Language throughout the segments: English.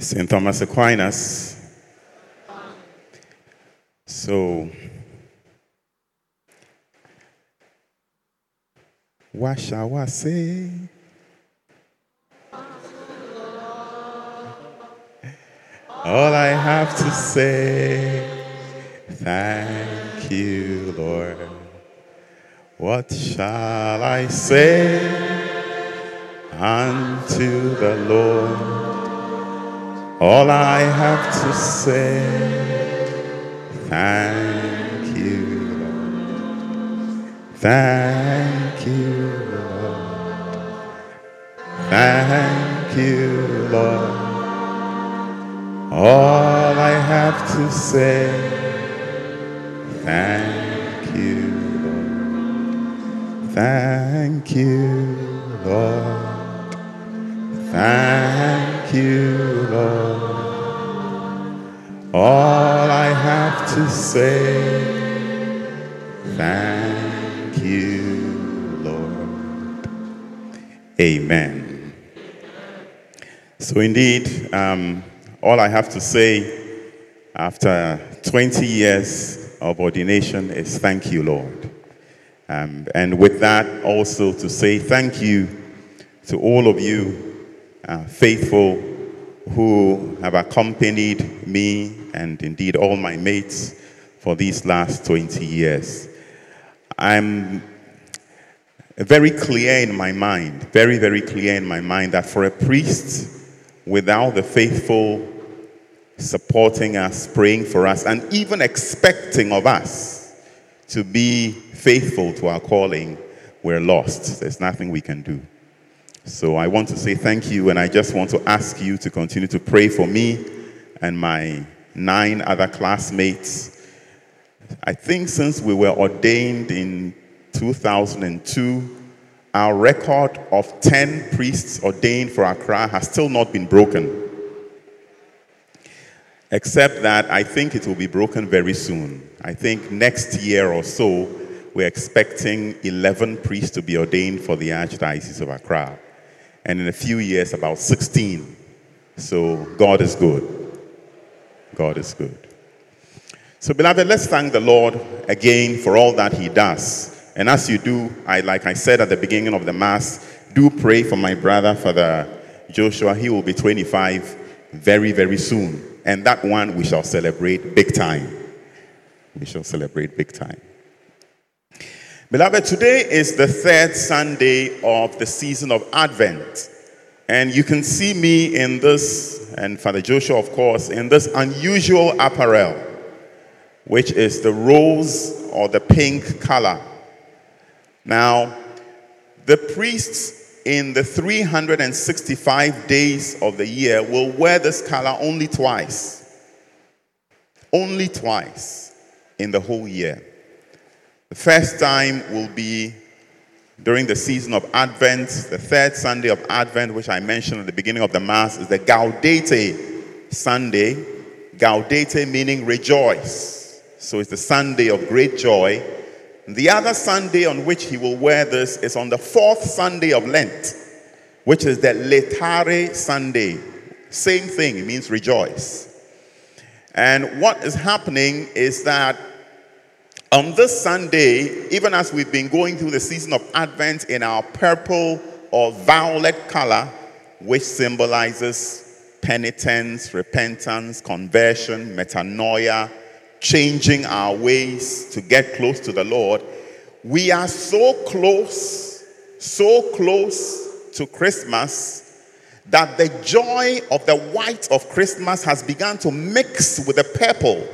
St. Thomas Aquinas. So, what shall I say? All I have to say, thank you, Lord. What shall I say unto the Lord? All I have to say, thank you, Lord. Thank you, Lord. Thank you, Lord. All I have to say, thank you, Lord. Thank you, Lord. Thank you, Lord. All I have to say, thank you, Lord. Amen. So, indeed, um, all I have to say after 20 years of ordination is thank you, Lord. Um, and with that, also to say thank you to all of you uh, faithful who have accompanied me and indeed all my mates for these last 20 years. I'm very clear in my mind, very, very clear in my mind that for a priest, without the faithful supporting us, praying for us, and even expecting of us to be faithful to our calling, we're lost. There's nothing we can do. So I want to say thank you, and I just want to ask you to continue to pray for me and my nine other classmates. I think since we were ordained in 2002, our record of 10 priests ordained for Accra has still not been broken. Except that I think it will be broken very soon. I think next year or so, we're expecting 11 priests to be ordained for the Archdiocese of Accra. And in a few years, about 16. So God is good. God is good. So, beloved, let's thank the Lord again for all that He does. And as you do, I like I said at the beginning of the Mass, do pray for my brother, Father Joshua. He will be 25 very, very soon. And that one we shall celebrate big time. We shall celebrate big time. Beloved, today is the third Sunday of the season of Advent. And you can see me in this, and Father Joshua, of course, in this unusual apparel, which is the rose or the pink color. Now, the priests in the 365 days of the year will wear this color only twice. Only twice in the whole year. The first time will be during the season of Advent, the third Sunday of Advent, which I mentioned at the beginning of the Mass, is the Gaudete Sunday. Gaudete meaning rejoice. So it's the Sunday of great joy. The other Sunday on which he will wear this is on the fourth Sunday of Lent, which is the Laetare Sunday. Same thing, it means rejoice. And what is happening is that on this Sunday, even as we've been going through the season of Advent in our purple or violet color, which symbolizes penitence, repentance, conversion, metanoia, changing our ways to get close to the Lord, we are so close, so close to Christmas that the joy of the white of Christmas has begun to mix with the purple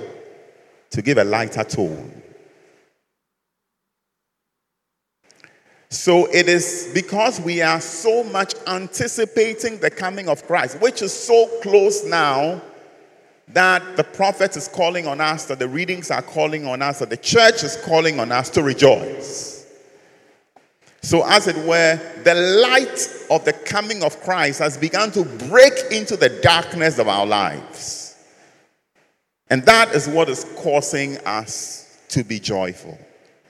to give a lighter tone. So it is because we are so much anticipating the coming of Christ, which is so close now that the prophet is calling on us, that the readings are calling on us, that the church is calling on us to rejoice. So, as it were, the light of the coming of Christ has begun to break into the darkness of our lives. And that is what is causing us to be joyful.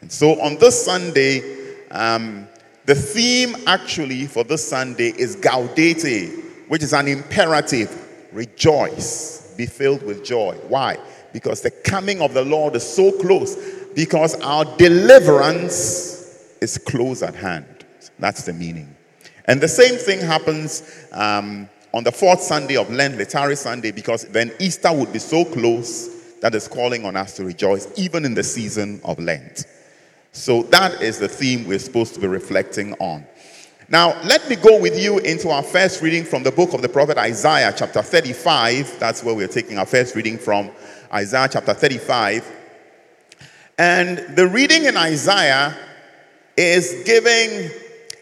And so, on this Sunday, um, the theme actually for this Sunday is Gaudete, which is an imperative rejoice, be filled with joy. Why? Because the coming of the Lord is so close, because our deliverance is close at hand. That's the meaning. And the same thing happens um, on the fourth Sunday of Lent, Laetare Sunday, because then Easter would be so close that is calling on us to rejoice, even in the season of Lent. So that is the theme we're supposed to be reflecting on. Now, let me go with you into our first reading from the book of the prophet Isaiah, chapter 35. That's where we're taking our first reading from Isaiah chapter 35. And the reading in Isaiah is giving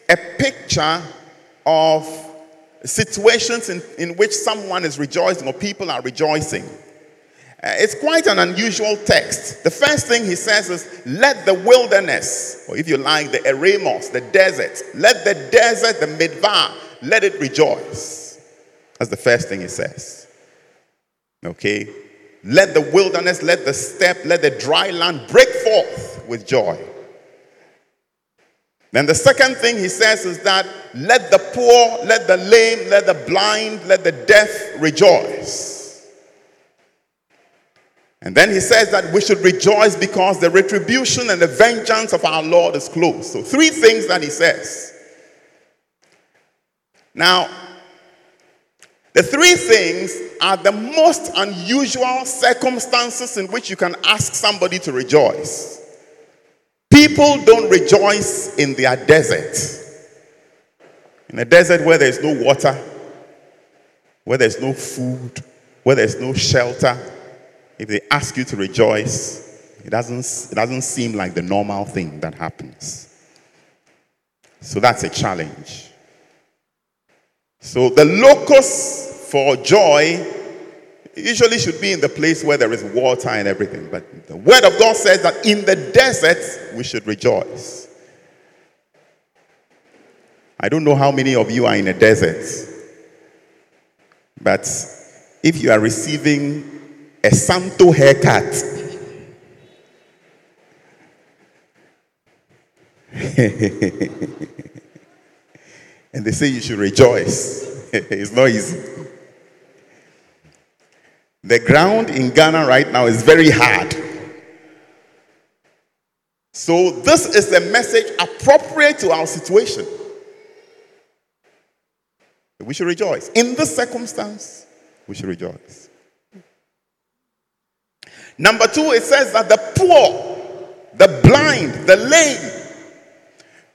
a picture of situations in, in which someone is rejoicing or people are rejoicing. Uh, it's quite an unusual text. The first thing he says is, Let the wilderness, or if you like, the eremos, the desert, let the desert, the midbar, let it rejoice. That's the first thing he says. Okay? Let the wilderness, let the steppe, let the dry land break forth with joy. Then the second thing he says is that let the poor, let the lame, let the blind, let the deaf rejoice. And then he says that we should rejoice because the retribution and the vengeance of our Lord is close. So, three things that he says. Now, the three things are the most unusual circumstances in which you can ask somebody to rejoice. People don't rejoice in their desert. In a desert where there's no water, where there's no food, where there's no shelter, if they ask you to rejoice, it doesn't, it doesn't seem like the normal thing that happens. So that's a challenge. So the locus for joy usually should be in the place where there is water and everything. But the word of God says that in the desert we should rejoice. I don't know how many of you are in a desert, but if you are receiving a Santo haircut. and they say you should rejoice. it's not easy. The ground in Ghana right now is very hard. So, this is a message appropriate to our situation. We should rejoice. In this circumstance, we should rejoice. Number two, it says that the poor, the blind, the lame.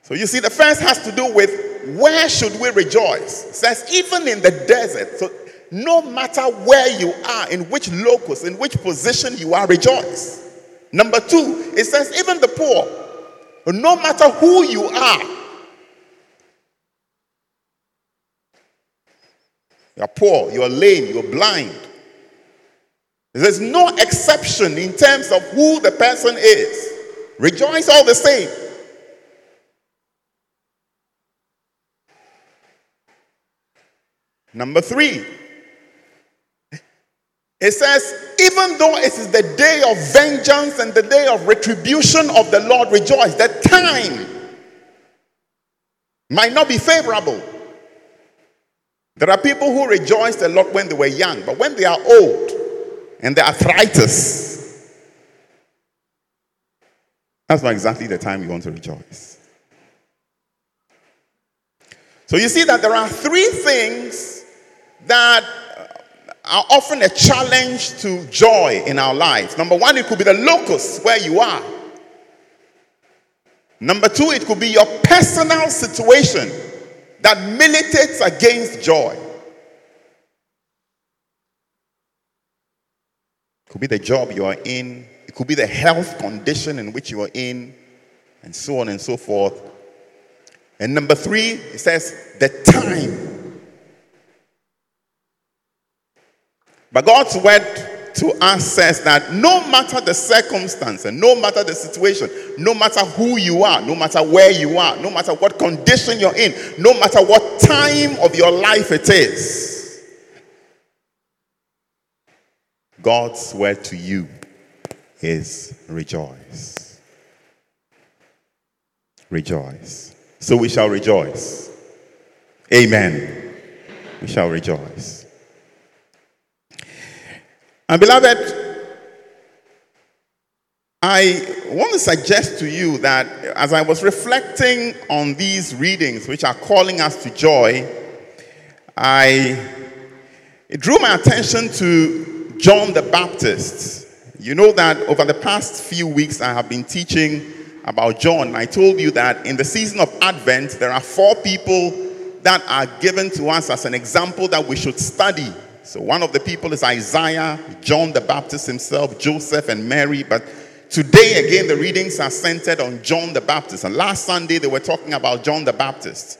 So you see, the first has to do with where should we rejoice? It says, even in the desert. So no matter where you are, in which locus, in which position you are, rejoice. Number two, it says, even the poor, no matter who you are, you're poor, you're lame, you're blind, there's no exception in terms of who the person is. Rejoice all the same. Number three, it says, even though it is the day of vengeance and the day of retribution of the Lord, rejoice. The time might not be favorable. There are people who rejoice a lot when they were young, but when they are old, and the arthritis. That's not exactly the time you want to rejoice. So you see that there are three things that are often a challenge to joy in our lives. Number one, it could be the locus where you are. Number two, it could be your personal situation that militates against joy. It could be the job you are in, it could be the health condition in which you are in, and so on and so forth. And number three, it says the time. But God's word to us says that no matter the circumstance and no matter the situation, no matter who you are, no matter where you are, no matter what condition you're in, no matter what time of your life it is, God's word to you is rejoice. Rejoice. So we shall rejoice. Amen. We shall rejoice. And beloved, I want to suggest to you that as I was reflecting on these readings, which are calling us to joy, I drew my attention to John the Baptist. You know that over the past few weeks, I have been teaching about John. I told you that in the season of Advent, there are four people that are given to us as an example that we should study. So, one of the people is Isaiah, John the Baptist himself, Joseph, and Mary. But Today, again, the readings are centered on John the Baptist. And last Sunday, they were talking about John the Baptist.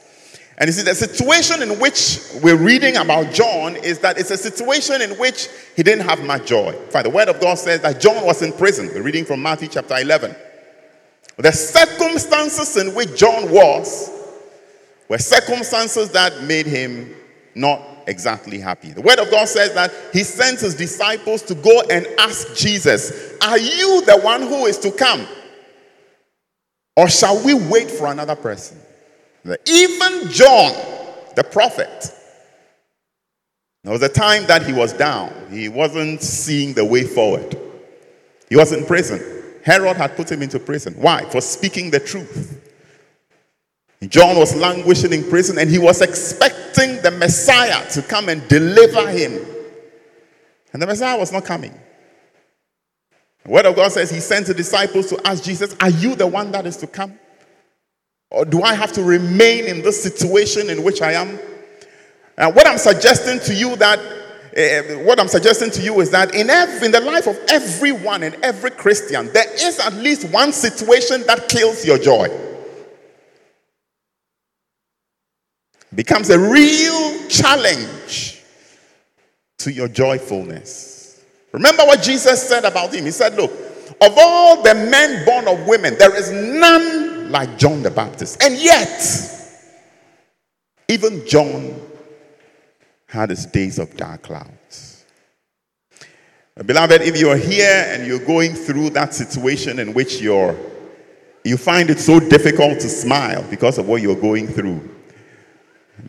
And you see, the situation in which we're reading about John is that it's a situation in which he didn't have much joy. In fact, the word of God says that John was in prison. We're reading from Matthew chapter 11. The circumstances in which John was were circumstances that made him not exactly happy. The word of God says that he sent his disciples to go and ask Jesus, Are you the one who is to come? Or shall we wait for another person? Even John, the prophet, there was a time that he was down. He wasn't seeing the way forward. He was in prison. Herod had put him into prison. Why? For speaking the truth. John was languishing in prison and he was expecting the Messiah to come and deliver him. And the Messiah was not coming. The Word of God says he sent the disciples to ask Jesus, Are you the one that is to come? Or do I have to remain in this situation in which I am? And what I'm suggesting to you that uh, what I'm suggesting to you is that in every, in the life of everyone and every Christian, there is at least one situation that kills your joy. becomes a real challenge to your joyfulness. Remember what Jesus said about him? He said, Look, of all the men born of women, there is none like John the Baptist. And yet, even John had his days of dark clouds. Beloved, if you're here and you're going through that situation in which you're you find it so difficult to smile because of what you're going through.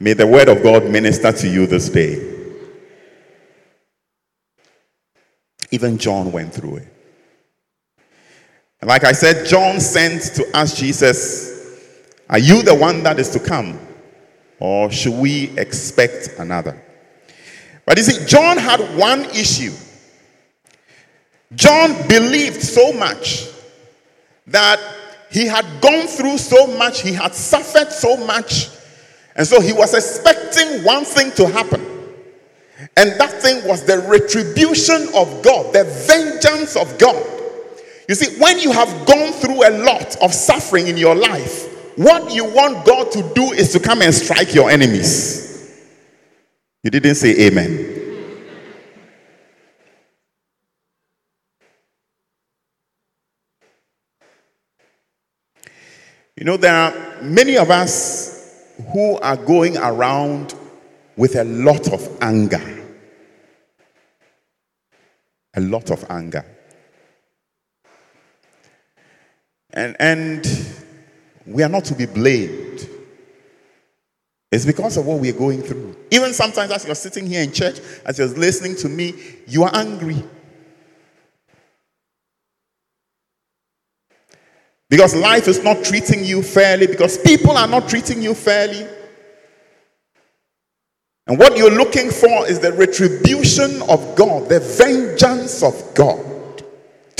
May the word of God minister to you this day. Even John went through it. And like I said, John sent to ask Jesus, Are you the one that is to come? Or should we expect another? But you see, John had one issue. John believed so much that he had gone through so much, he had suffered so much and so he was expecting one thing to happen. And that thing was the retribution of God, the vengeance of God. You see, when you have gone through a lot of suffering in your life, what you want God to do is to come and strike your enemies. You didn't say amen. You know, there are many of us who are going around with a lot of anger. A lot of anger. And, and we are not to be blamed. It's because of what we are going through. Even sometimes, as you're sitting here in church, as you're listening to me, you are angry. Because life is not treating you fairly, because people are not treating you fairly. And what you're looking for is the retribution of God, the vengeance of God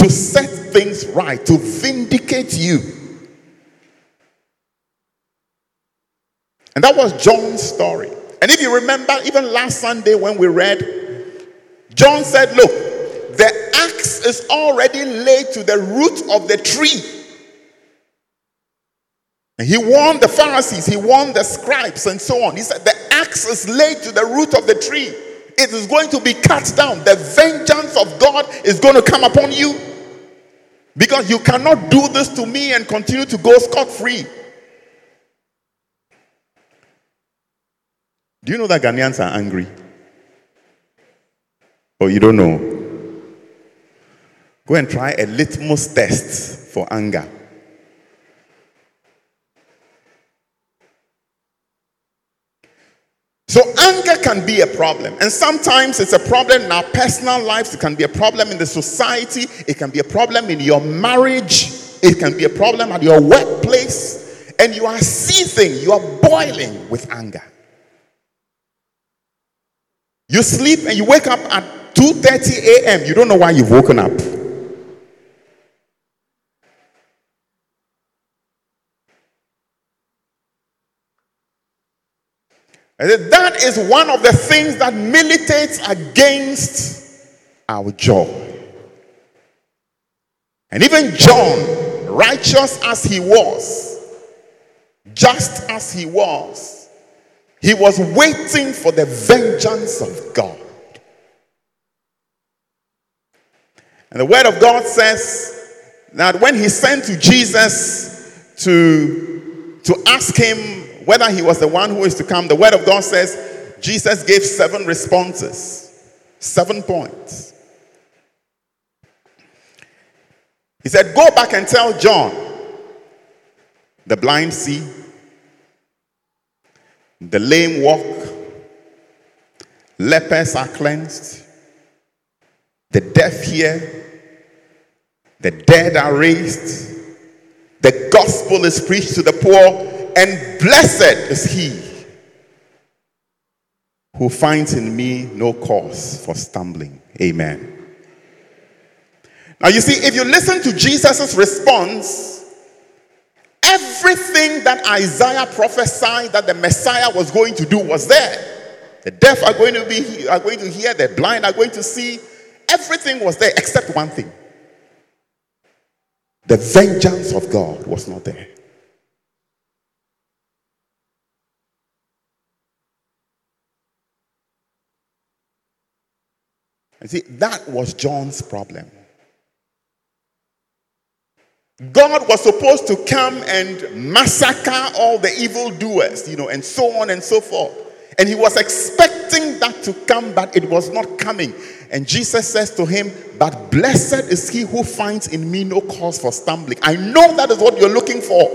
to set things right, to vindicate you. And that was John's story. And if you remember, even last Sunday when we read, John said, Look, the axe is already laid to the root of the tree. And he warned the Pharisees, he warned the scribes, and so on. He said, The axe is laid to the root of the tree. It is going to be cut down. The vengeance of God is going to come upon you. Because you cannot do this to me and continue to go scot free. Do you know that Ghanaians are angry? Or you don't know? Go and try a litmus test for anger. So, anger can be a problem. And sometimes it's a problem in our personal lives. It can be a problem in the society. It can be a problem in your marriage. It can be a problem at your workplace. And you are seething, you are boiling with anger. You sleep and you wake up at 2:30 a.m. You don't know why you've woken up. That is one of the things that militates against our joy. And even John, righteous as he was, just as he was, he was waiting for the vengeance of God. And the word of God says that when he sent to Jesus to, to ask him whether he was the one who is to come, the word of God says Jesus gave seven responses, seven points. He said, Go back and tell John, the blind see, the lame walk, lepers are cleansed, the deaf hear, the dead are raised, the gospel is preached to the poor, and blessed is he who finds in me no cause for stumbling. Amen. Now, you see, if you listen to Jesus' response, everything that Isaiah prophesied that the Messiah was going to do was there. The deaf are going to be are going to hear, the blind are going to see. Everything was there except one thing. The vengeance of God was not there. You see, that was John's problem. God was supposed to come and massacre all the evildoers, you know, and so on and so forth. And he was expecting that to come, but it was not coming. And Jesus says to him, But blessed is he who finds in me no cause for stumbling. I know that is what you're looking for.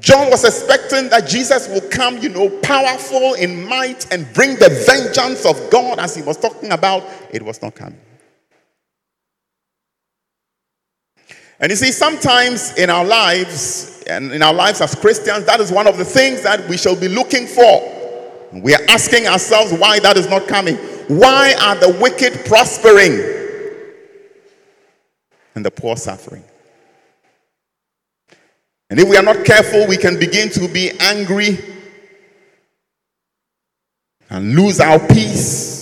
John was expecting that Jesus will come, you know, powerful in might and bring the vengeance of God as he was talking about. It was not coming. And you see, sometimes in our lives, and in our lives as Christians, that is one of the things that we shall be looking for. We are asking ourselves why that is not coming. Why are the wicked prospering and the poor suffering? And if we are not careful, we can begin to be angry and lose our peace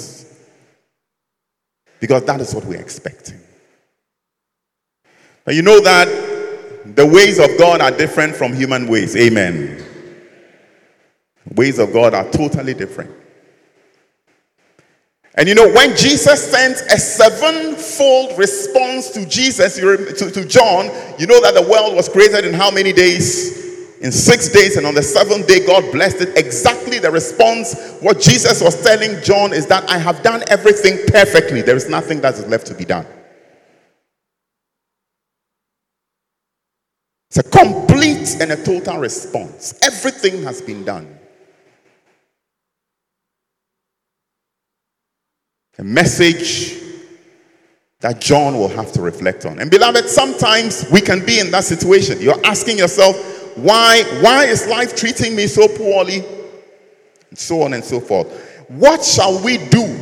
because that is what we're expecting. But you know that the ways of God are different from human ways. Amen. Ways of God are totally different. And you know, when Jesus sent a sevenfold response to Jesus, to, to John, you know that the world was created in how many days? In six days, and on the seventh day, God blessed it. Exactly the response. What Jesus was telling John is that I have done everything perfectly. There is nothing that is left to be done. It's a complete and a total response. Everything has been done. A message that John will have to reflect on. And beloved, sometimes we can be in that situation. You're asking yourself, why, why is life treating me so poorly? And so on and so forth. What shall we do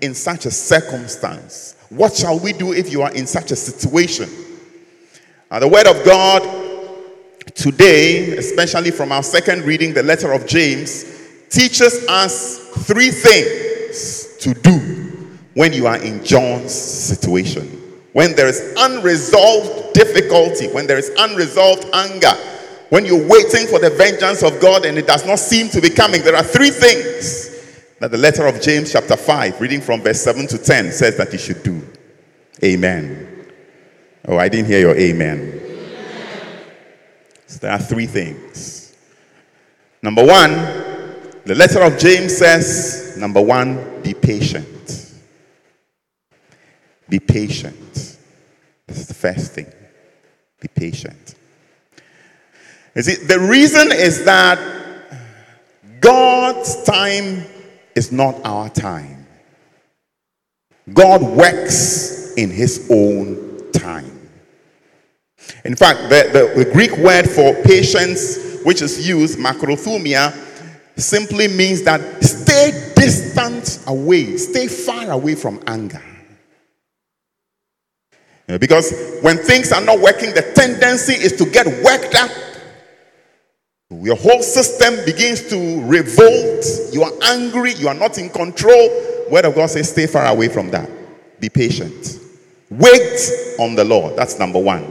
in such a circumstance? What shall we do if you are in such a situation? The word of God today, especially from our second reading, the letter of James, teaches us three things to do when you are in John's situation. When there is unresolved difficulty, when there is unresolved anger, when you're waiting for the vengeance of God and it does not seem to be coming, there are three things that the letter of James, chapter 5, reading from verse 7 to 10, says that you should do. Amen. Oh, I didn't hear your amen. amen. So there are three things. Number one, the letter of James says, number one, be patient. Be patient. This is the first thing. Be patient. You see, the reason is that God's time is not our time. God works in his own time. In fact, the, the, the, Greek word for patience, which is used, macrothumia, simply means that stay distant away, stay far away from anger. Because when things are not working, the tendency is to get worked up. Your whole system begins to revolt. You are angry. You are not in control. Word of God says, stay far away from that. Be patient. Wait on the Lord. That's number one.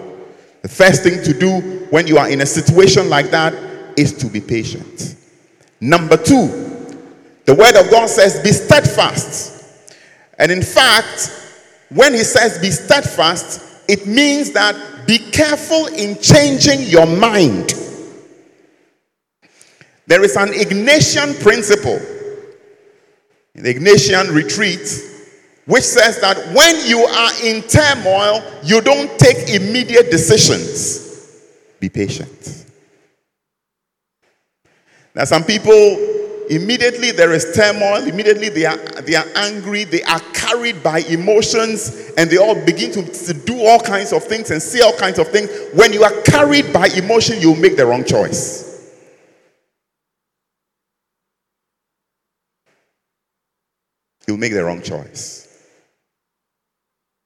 The first thing to do when you are in a situation like that is to be patient. Number two, the word of God says, be steadfast. And in fact, when he says be steadfast, it means that be careful in changing your mind. There is an Ignatian principle in the Ignatian retreat which says that when you are in turmoil, you don't take immediate decisions. Be patient. Now, some people Immediately there is turmoil. Immediately they are, they are angry. They are carried by emotions and they all begin to, to do all kinds of things and say all kinds of things. When you are carried by emotion, you make the wrong choice. You'll make the wrong choice.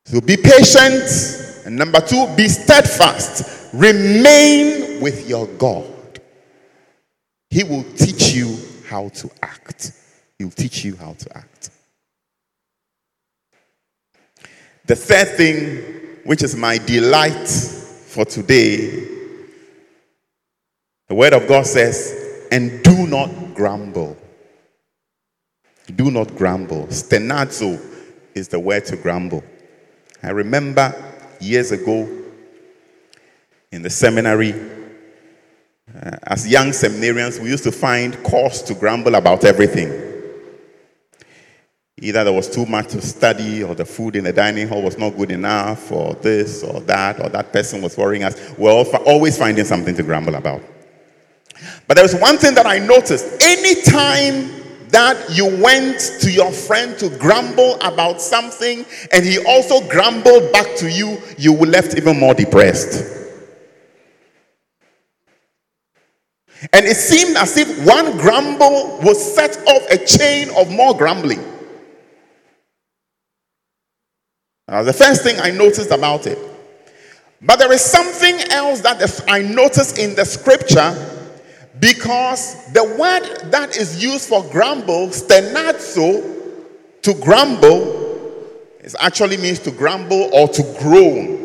So be patient. And number two, be steadfast. Remain with your God. He will teach you how to act. He'll teach you how to act. The third thing, which is my delight for today, the Word of God says, and do not grumble. Do not grumble. Stenazo is the word to grumble. I remember years ago in the seminary, uh, as young seminarians, we used to find cause to grumble about everything. Either there was too much to study, or the food in the dining hall was not good enough, or this or that, or that person was worrying us. We're always finding something to grumble about. But there was one thing that I noticed. Anytime that you went to your friend to grumble about something and he also grumbled back to you, you were left even more depressed. And it seemed as if one grumble would set off a chain of more grumbling. Now, the first thing I noticed about it. But there is something else that I noticed in the scripture because the word that is used for grumble, stenazo, to grumble, it actually means to grumble or to groan.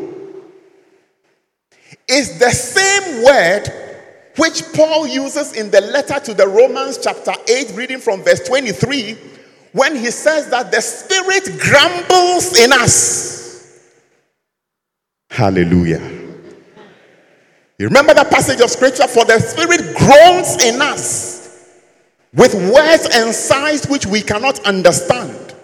Is the same word which Paul uses in the letter to the Romans, chapter 8, reading from verse 23, when he says that the Spirit grumbles in us. Hallelujah. You remember that passage of scripture? For the Spirit groans in us with words and signs which we cannot understand.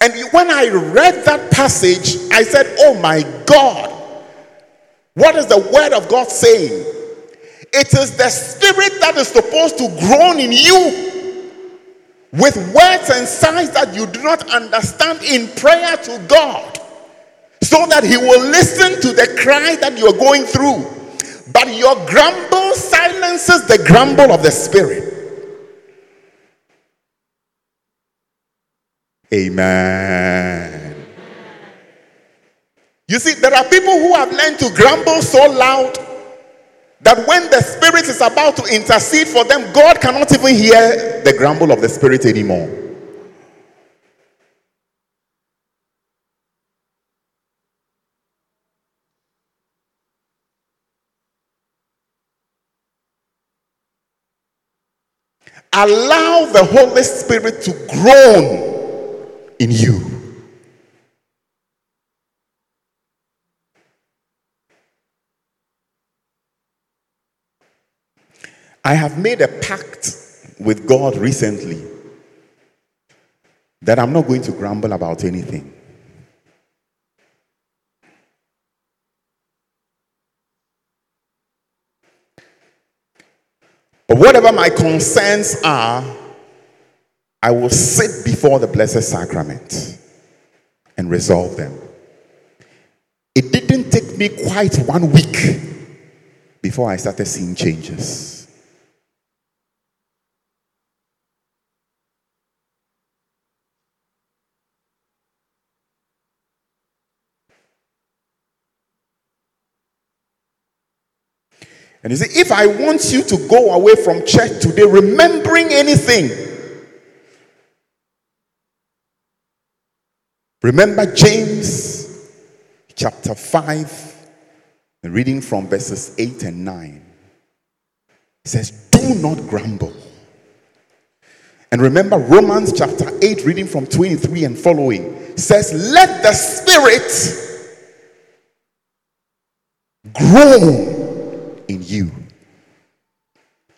And when I read that passage, I said, Oh my God, what is the word of God saying? It is the spirit that is supposed to groan in you with words and signs that you do not understand in prayer to God so that He will listen to the cry that you are going through. But your grumble silences the grumble of the spirit. Amen. You see, there are people who have learned to grumble so loud that when the Spirit is about to intercede for them, God cannot even hear the grumble of the Spirit anymore. Allow the Holy Spirit to groan in you. I have made a pact with God recently that I'm not going to grumble about anything. But whatever my concerns are, I will sit before the Blessed Sacrament and resolve them. It didn't take me quite one week before I started seeing changes. And he said, If I want you to go away from church today remembering anything, remember James chapter 5, and reading from verses 8 and 9. It says, Do not grumble. And remember Romans chapter 8, reading from 23 and following, says, Let the Spirit grow in you.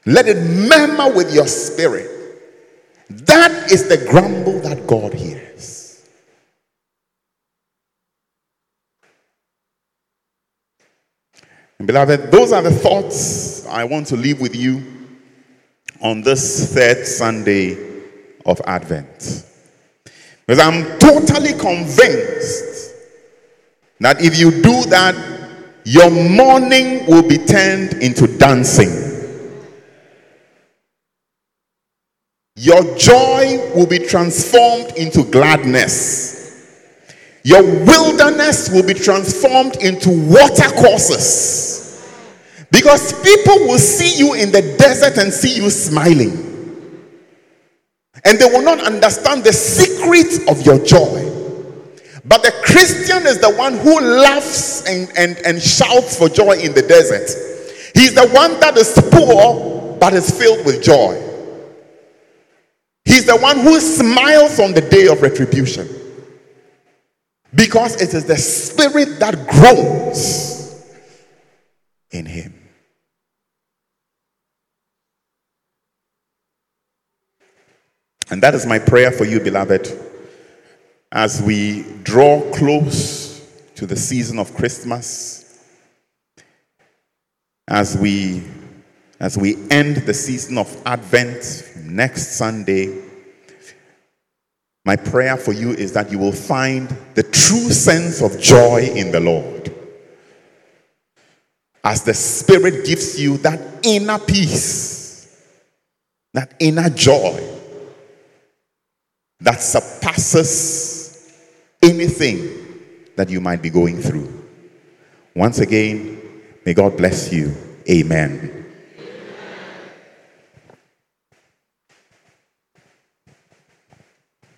Let it murmur with your spirit. That is the grumble that God hears. And beloved, those are the thoughts I want to leave with you on this third Sunday of Advent. Because I'm totally convinced that if you do that, your mourning will be turned into dancing. Your joy will be transformed into gladness. Your wilderness will be transformed into water courses. Because people will see you in the desert and see you smiling. And they will not understand the secret of your joy. But the Christian is the one who laughs and, and, and shouts for joy in the desert. He's the one that is poor but is filled with joy. He's the one who smiles on the day of retribution. Because it is the spirit that grows in him. And that is my prayer for you, beloved as we draw close to the season of Christmas, as we as we end the season of Advent next Sunday, my prayer for you is that you will find the true sense of joy in the Lord. As the Spirit gives you that inner peace, that inner joy that surpasses anything that you might be going through. Once again, may God bless you. Amen.